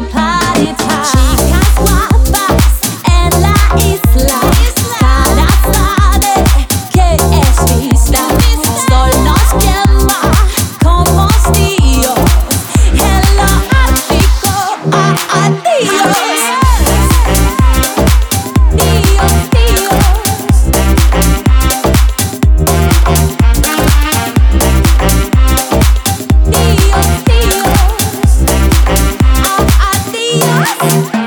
party time. Adiós.